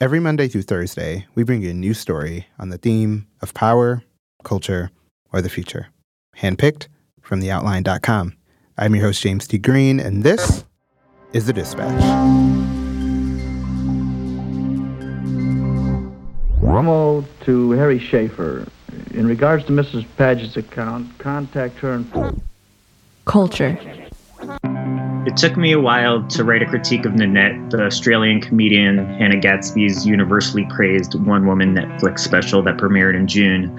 Every Monday through Thursday, we bring you a new story on the theme of power, culture, or the future. Handpicked from theoutline.com. I'm your host, James T. Green, and this is The Dispatch. Romo to Harry Schaefer. In regards to Mrs. Paget's account, contact her and. Culture. It took me a while to write a critique of Nanette, the Australian comedian Hannah Gadsby's universally praised one woman Netflix special that premiered in June,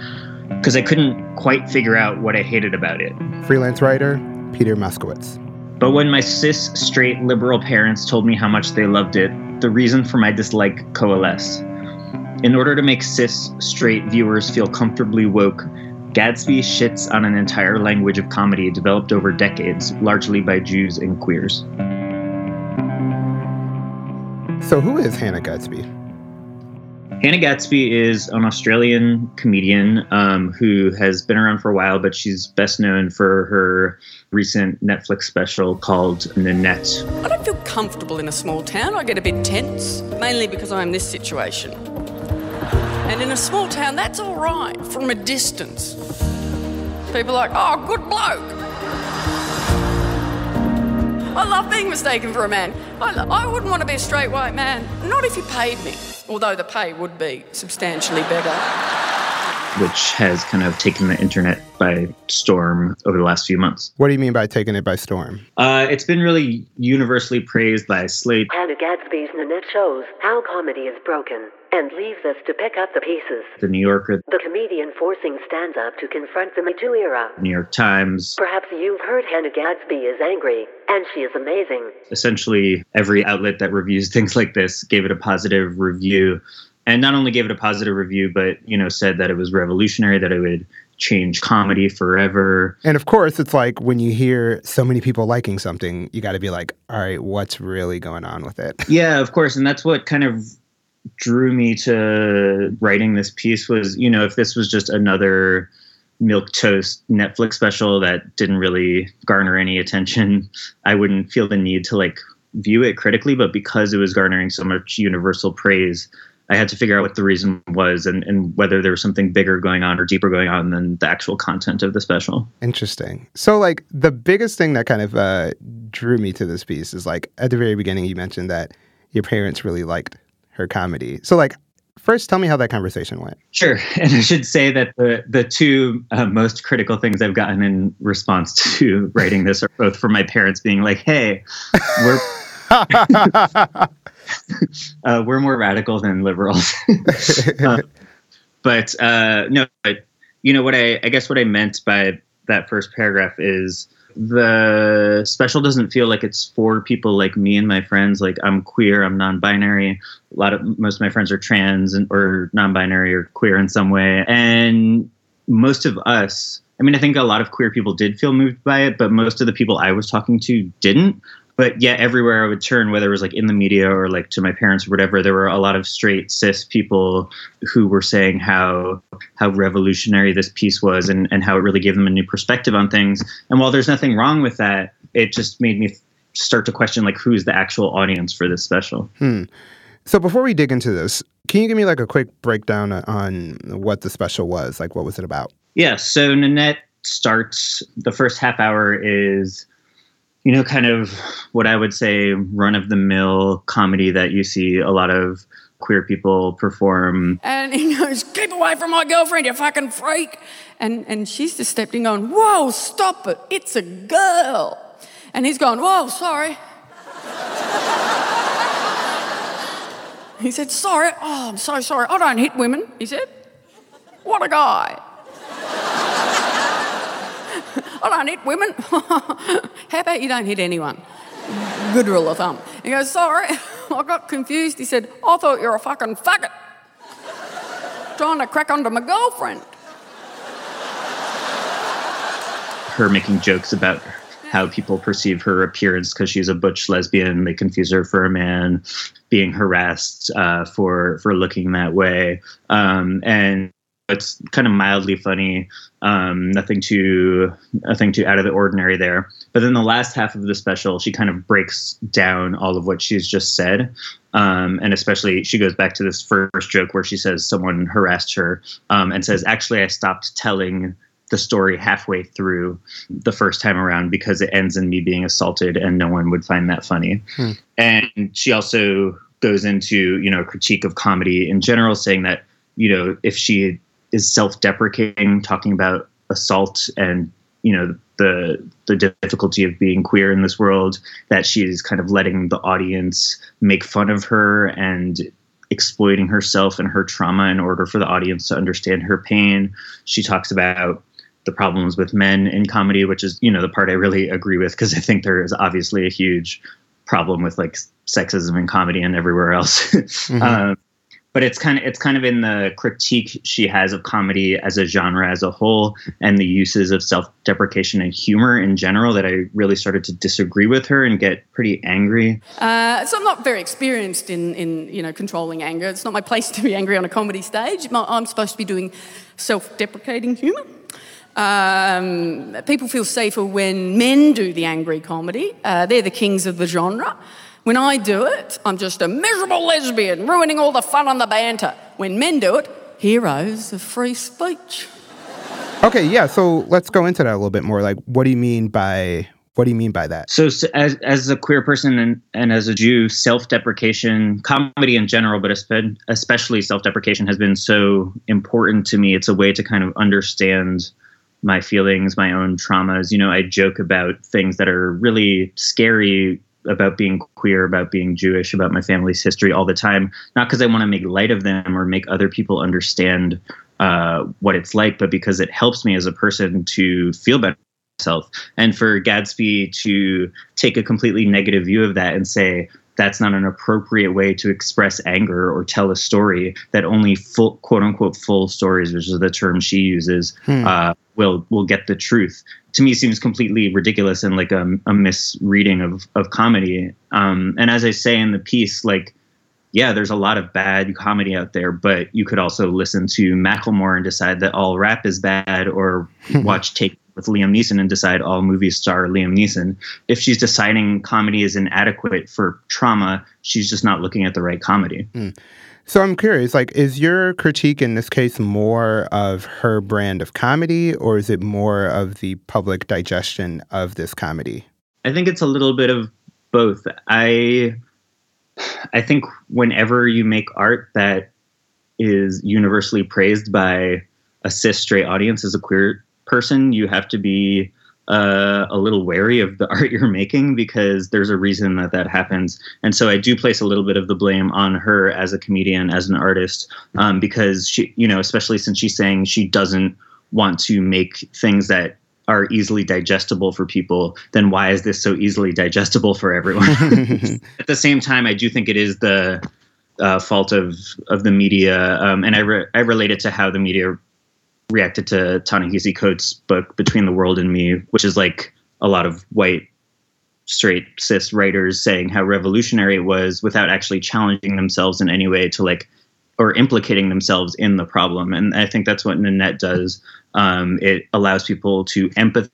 because I couldn't quite figure out what I hated about it. Freelance writer Peter Moskowitz. But when my cis, straight, liberal parents told me how much they loved it, the reason for my dislike coalesced. In order to make cis, straight viewers feel comfortably woke, Gadsby shits on an entire language of comedy developed over decades, largely by Jews and queers. So, who is Hannah Gadsby? Hannah Gadsby is an Australian comedian um, who has been around for a while, but she's best known for her recent Netflix special called Nanette. I don't feel comfortable in a small town. I get a bit tense, mainly because I'm in this situation. And in a small town, that's all right from a distance. People are like, oh, good bloke. I love being mistaken for a man. I, I wouldn't want to be a straight white man, not if you paid me, although the pay would be substantially better which has kind of taken the internet by storm over the last few months. What do you mean by taking it by storm? Uh, it's been really universally praised by Slate. Hannah Gadsby's Nanette shows how comedy is broken and leaves us to pick up the pieces. The New Yorker. The comedian forcing stands up to confront the Me Too era. New York Times. Perhaps you've heard Hannah Gadsby is angry, and she is amazing. Essentially, every outlet that reviews things like this gave it a positive review and not only gave it a positive review, but you know said that it was revolutionary, that it would change comedy forever. And of course, it's like when you hear so many people liking something, you got to be like, all right, what's really going on with it? Yeah, of course, and that's what kind of drew me to writing this piece was, you know, if this was just another milk toast Netflix special that didn't really garner any attention, I wouldn't feel the need to like view it critically, but because it was garnering so much universal praise, I had to figure out what the reason was and, and whether there was something bigger going on or deeper going on than the actual content of the special. Interesting. So, like, the biggest thing that kind of uh, drew me to this piece is like at the very beginning, you mentioned that your parents really liked her comedy. So, like, first tell me how that conversation went. Sure. And I should say that the, the two uh, most critical things I've gotten in response to writing this are both from my parents being like, hey, we're. uh, we're more radical than liberals. uh, but uh, no, but you know what I, I guess what I meant by that first paragraph is the special doesn't feel like it's for people like me and my friends. Like I'm queer, I'm non-binary. A lot of most of my friends are trans and, or non-binary or queer in some way, and most of us. I mean, I think a lot of queer people did feel moved by it, but most of the people I was talking to didn't but yet everywhere I would turn, whether it was like in the media or like to my parents or whatever, there were a lot of straight cis people who were saying how how revolutionary this piece was and, and how it really gave them a new perspective on things. And while there's nothing wrong with that, it just made me start to question like who's the actual audience for this special. Hmm. So before we dig into this, can you give me like a quick breakdown on what the special was? Like what was it about? Yeah, so Nanette starts the first half hour is you know, kind of what I would say run of the mill comedy that you see a lot of queer people perform. And he goes, Keep away from my girlfriend, you fucking freak. And, and she's just stepped in going, Whoa, stop it, it's a girl. And he's going, Whoa, sorry. he said, Sorry, oh, I'm so sorry. I don't hit women, he said. What a guy. I don't hit women. How about you don't hit anyone? Good rule of thumb. He goes, sorry, I got confused. He said, I thought you were a fucking faggot. Trying to crack onto my girlfriend. Her making jokes about how people perceive her appearance because she's a butch lesbian. They confuse her for a man, being harassed uh, for for looking that way, um, and it's kind of mildly funny, um, nothing too nothing too out of the ordinary there. But then the last half of the special, she kind of breaks down all of what she's just said, um, and especially she goes back to this first joke where she says someone harassed her um, and says, "Actually, I stopped telling." the story halfway through the first time around because it ends in me being assaulted and no one would find that funny. Hmm. And she also goes into, you know, critique of comedy in general, saying that, you know, if she is self-deprecating, talking about assault and you know the the difficulty of being queer in this world that she's kind of letting the audience make fun of her and exploiting herself and her trauma in order for the audience to understand her pain she talks about the problems with men in comedy which is you know the part i really agree with because i think there is obviously a huge problem with like sexism in comedy and everywhere else mm-hmm. um, but it's kind of it's kind of in the critique she has of comedy as a genre as a whole and the uses of self-deprecation and humor in general that I really started to disagree with her and get pretty angry. Uh, so I'm not very experienced in in you know controlling anger. It's not my place to be angry on a comedy stage. I'm supposed to be doing self-deprecating humor. Um, people feel safer when men do the angry comedy. Uh, they're the kings of the genre. When I do it, I'm just a miserable lesbian, ruining all the fun and the banter. When men do it, heroes of free speech. Okay, yeah. So let's go into that a little bit more. Like, what do you mean by what do you mean by that? So, as as a queer person and, and as a Jew, self-deprecation, comedy in general, but especially self-deprecation, has been so important to me. It's a way to kind of understand my feelings, my own traumas. You know, I joke about things that are really scary about being queer, about being Jewish, about my family's history all the time. Not because I want to make light of them or make other people understand uh, what it's like, but because it helps me as a person to feel better myself. And for Gadsby to take a completely negative view of that and say, that's not an appropriate way to express anger or tell a story that only full quote unquote full stories which is the term she uses hmm. uh, will will get the truth to me seems completely ridiculous and like a, a misreading of of comedy um, and as i say in the piece like yeah there's a lot of bad comedy out there but you could also listen to macklemore and decide that all rap is bad or watch take with Liam Neeson and decide all movie star Liam Neeson. If she's deciding comedy is inadequate for trauma, she's just not looking at the right comedy. Mm. So I'm curious, like, is your critique in this case more of her brand of comedy, or is it more of the public digestion of this comedy? I think it's a little bit of both. I I think whenever you make art that is universally praised by a cis straight audience as a queer person, you have to be uh, a little wary of the art you're making because there's a reason that that happens. And so I do place a little bit of the blame on her as a comedian, as an artist, um, because she, you know, especially since she's saying she doesn't want to make things that are easily digestible for people, then why is this so easily digestible for everyone? At the same time, I do think it is the uh, fault of of the media, um, and I re- I relate it to how the media reacted to Ta-Nehisi Coates' book Between the World and Me, which is like a lot of white straight cis writers saying how revolutionary it was without actually challenging themselves in any way to like or implicating themselves in the problem. And I think that's what Nanette does. Um, it allows people to empathize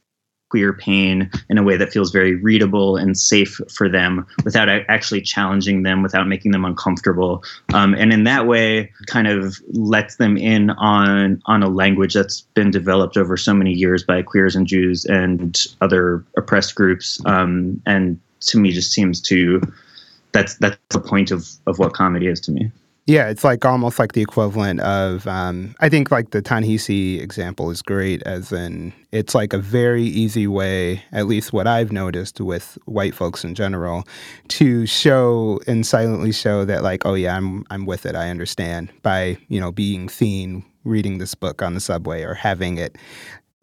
queer pain in a way that feels very readable and safe for them without actually challenging them, without making them uncomfortable. Um, and in that way, kind of lets them in on on a language that's been developed over so many years by queers and Jews and other oppressed groups. Um, and to me, just seems to that's that's the point of of what comedy is to me. Yeah, it's like almost like the equivalent of um, I think like the Ta-Nehisi example is great as in it's like a very easy way, at least what I've noticed with white folks in general, to show and silently show that like, oh yeah, I'm I'm with it, I understand by, you know, being seen reading this book on the subway or having it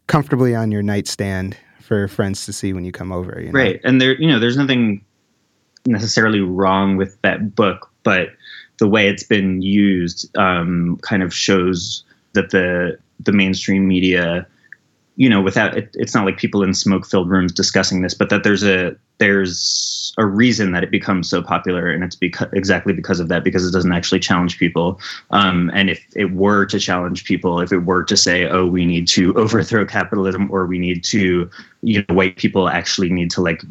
comfortably on your nightstand for friends to see when you come over. You know? Right. And there you know, there's nothing necessarily wrong with that book, but the way it's been used um, kind of shows that the the mainstream media you know, without it, it's not like people in smoke-filled rooms discussing this, but that there's a there's a reason that it becomes so popular, and it's because exactly because of that, because it doesn't actually challenge people. Um, and if it were to challenge people, if it were to say, "Oh, we need to overthrow capitalism," or we need to, you know, white people actually need to like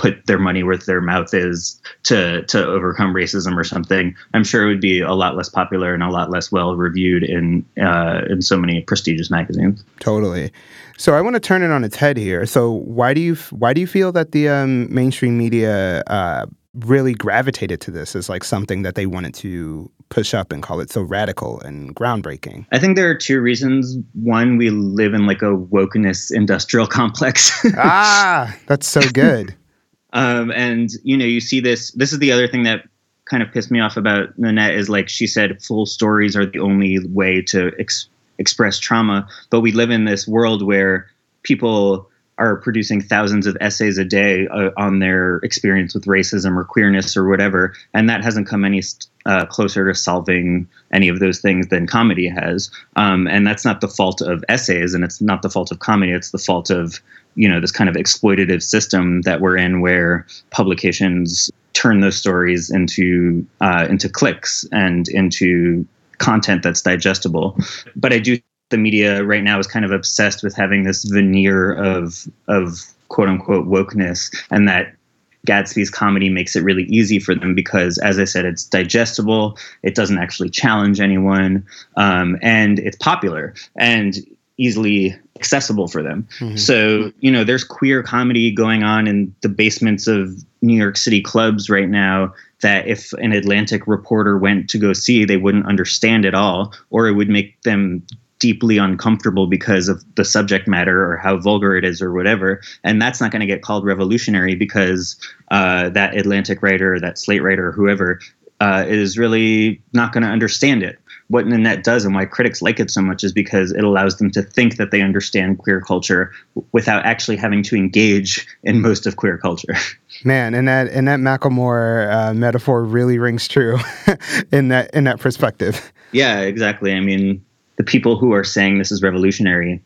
put their money where their mouth is to to overcome racism or something, I'm sure it would be a lot less popular and a lot less well reviewed in uh, in so many prestigious magazines. Totally. So I want to turn it on its head here. So why do you why do you feel that the um, mainstream media uh, really gravitated to this as like something that they wanted to push up and call it so radical and groundbreaking? I think there are two reasons. One, we live in like a wokeness industrial complex. ah, that's so good. Um, and you know, you see this. This is the other thing that kind of pissed me off about Nanette is like she said, full stories are the only way to ex- express trauma. But we live in this world where people are producing thousands of essays a day uh, on their experience with racism or queerness or whatever, and that hasn't come any uh, closer to solving any of those things than comedy has. Um, and that's not the fault of essays, and it's not the fault of comedy. It's the fault of you know this kind of exploitative system that we're in where publications turn those stories into uh, into clicks and into content that's digestible but i do the media right now is kind of obsessed with having this veneer of of quote unquote wokeness and that Gadsby's comedy makes it really easy for them because, as I said, it's digestible. It doesn't actually challenge anyone, um, and it's popular. And easily accessible for them. Mm-hmm. So, you know, there's queer comedy going on in the basements of New York City clubs right now that if an Atlantic reporter went to go see, they wouldn't understand at all, or it would make them deeply uncomfortable because of the subject matter or how vulgar it is or whatever. And that's not going to get called revolutionary because uh, that Atlantic writer, that Slate writer, whoever uh, is really not going to understand it what Nanette does and why critics like it so much is because it allows them to think that they understand queer culture without actually having to engage in most of queer culture. Man, and that and that Macklemore uh, metaphor really rings true in that in that perspective. Yeah, exactly. I mean, the people who are saying this is revolutionary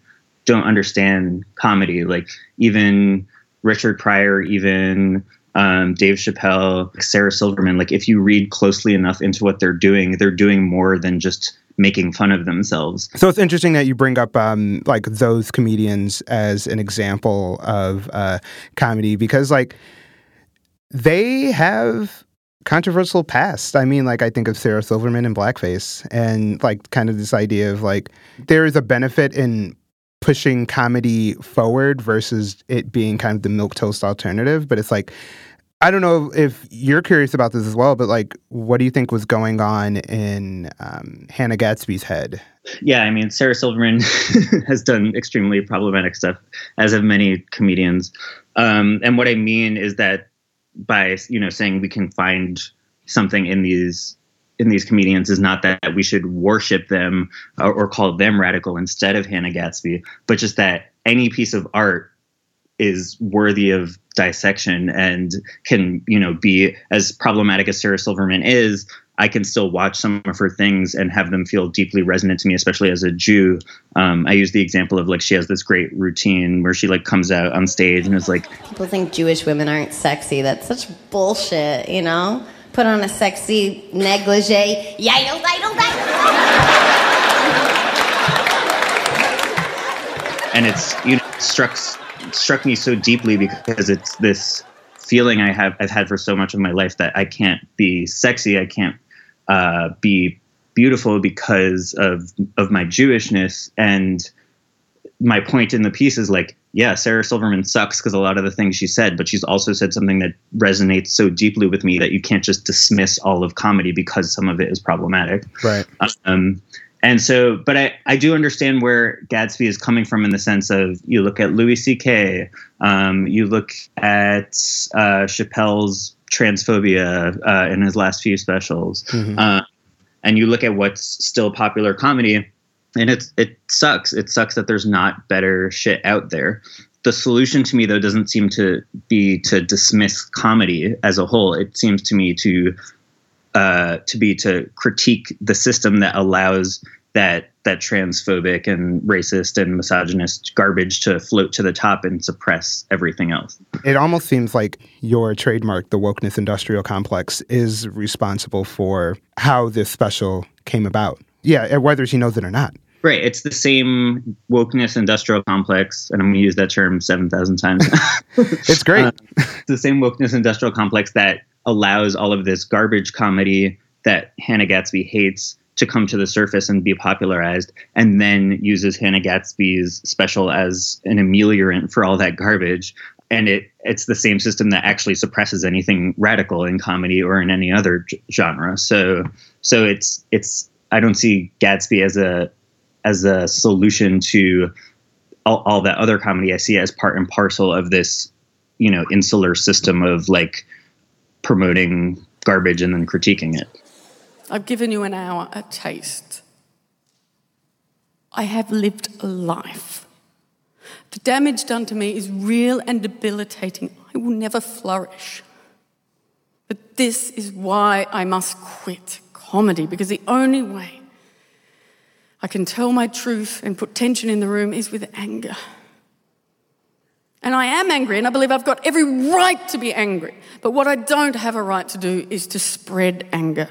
don't understand comedy. Like even Richard Pryor, even um, Dave Chappelle, Sarah Silverman, like if you read closely enough into what they're doing, they're doing more than just making fun of themselves. So it's interesting that you bring up um, like those comedians as an example of uh, comedy because like they have controversial past. I mean, like I think of Sarah Silverman in blackface and like kind of this idea of like there is a benefit in pushing comedy forward versus it being kind of the milk toast alternative. But it's like, I don't know if you're curious about this as well, but like, what do you think was going on in um, Hannah Gadsby's head? Yeah, I mean, Sarah Silverman has done extremely problematic stuff, as have many comedians. Um, and what I mean is that by you know saying we can find something in these in these comedians is not that we should worship them or, or call them radical instead of Hannah Gadsby, but just that any piece of art is worthy of dissection and can you know be as problematic as Sarah Silverman is. I can still watch some of her things and have them feel deeply resonant to me, especially as a Jew. Um, I use the example of like she has this great routine where she like comes out on stage and is like, "People think Jewish women aren't sexy. That's such bullshit," you know put on a sexy negligee. Yidle, yidle, and it's you know struck struck me so deeply because it's this feeling I have I've had for so much of my life that I can't be sexy, I can't uh, be beautiful because of of my Jewishness and my point in the piece is like yeah, Sarah Silverman sucks because a lot of the things she said, but she's also said something that resonates so deeply with me that you can't just dismiss all of comedy because some of it is problematic. Right. Um, and so, but I, I do understand where Gadsby is coming from in the sense of you look at Louis C.K., um, you look at uh, Chappelle's transphobia uh, in his last few specials, mm-hmm. uh, and you look at what's still popular comedy and it it sucks. It sucks that there's not better shit out there. The solution to me though doesn't seem to be to dismiss comedy as a whole. It seems to me to uh, to be to critique the system that allows that that transphobic and racist and misogynist garbage to float to the top and suppress everything else. It almost seems like your trademark, the wokeness industrial complex, is responsible for how this special came about. Yeah, whether she knows it or not. Right. It's the same wokeness industrial complex, and I'm going to use that term 7,000 times. it's great. Uh, the same wokeness industrial complex that allows all of this garbage comedy that Hannah Gadsby hates to come to the surface and be popularized, and then uses Hannah Gadsby's special as an ameliorant for all that garbage. And it it's the same system that actually suppresses anything radical in comedy or in any other genre. So so it's it's I don't see Gadsby as a as a solution to all, all that other comedy. I see as part and parcel of this, you know, insular system of like promoting garbage and then critiquing it. I've given you an hour a taste. I have lived a life. The damage done to me is real and debilitating. I will never flourish. But this is why I must quit comedy, because the only way I can tell my truth and put tension in the room is with anger. And I am angry, and I believe I've got every right to be angry. But what I don't have a right to do is to spread anger.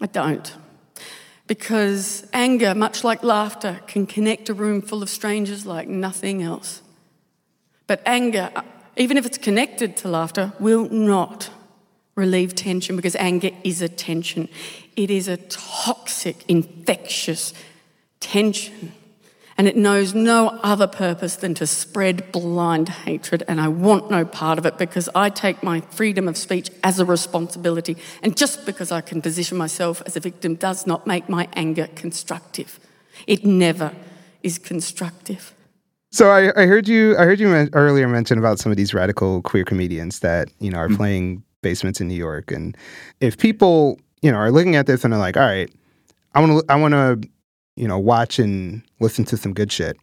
I don't. Because anger, much like laughter, can connect a room full of strangers like nothing else. But anger, uh, even if it's connected to laughter, will not relieve tension because anger is a tension. It is a toxic, infectious tension. And it knows no other purpose than to spread blind hatred. And I want no part of it because I take my freedom of speech as a responsibility. And just because I can position myself as a victim does not make my anger constructive. It never is constructive. So I, I heard you. I heard you earlier mention about some of these radical queer comedians that you know are mm-hmm. playing basements in New York, and if people you know are looking at this and are like, all right, I want to, I want to you know, watch and listen to some good shit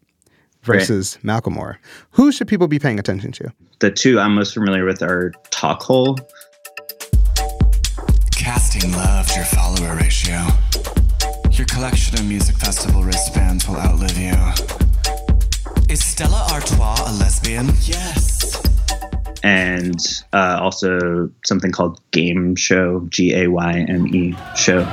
versus right. Macklemore. Who should people be paying attention to? The two I'm most familiar with are Talkhole. Casting loved your follower ratio. Your collection of music festival wristbands will outlive you. Is Stella Artois a lesbian? Yes. And uh, also something called Gayme Show, G A Y M E Show.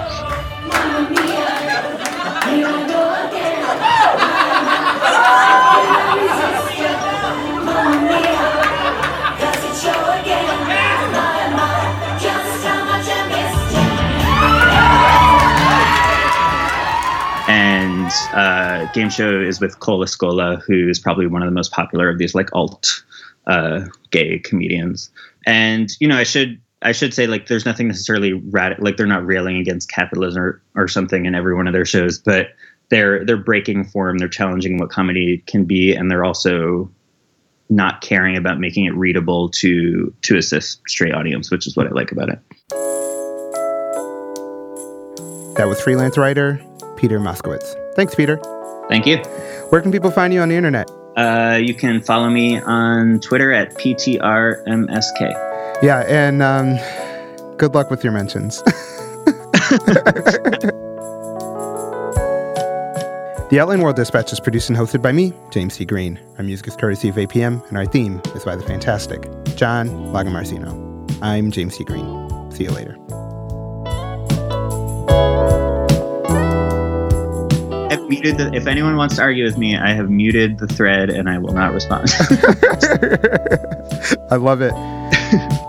Uh, Gayme Show is with Cole Escola, who is probably one of the most popular of these like alt uh, gay comedians. And you know, I should I should say like there's nothing necessarily radical like they're not railing against capitalism or, or something in every one of their shows, but they're they're breaking form, they're challenging what comedy can be, and they're also not caring about making it readable to to a cis straight audience, which is what I like about it. That was freelance writer Peter Moskowitz. Thanks, Peter. Thank you. Where can people find you on the internet? Uh, you can follow me on Twitter at PTRMSK. Yeah, and um, good luck with your mentions. the Outline World Dispatch is produced and hosted by me, James T. Green. Our music is courtesy of APM, and our theme is by the fantastic John Lagomarsino. I'm James T. Green. See you later. Muted the, if anyone wants to argue with me, I have muted the thread and I will not respond. I love it.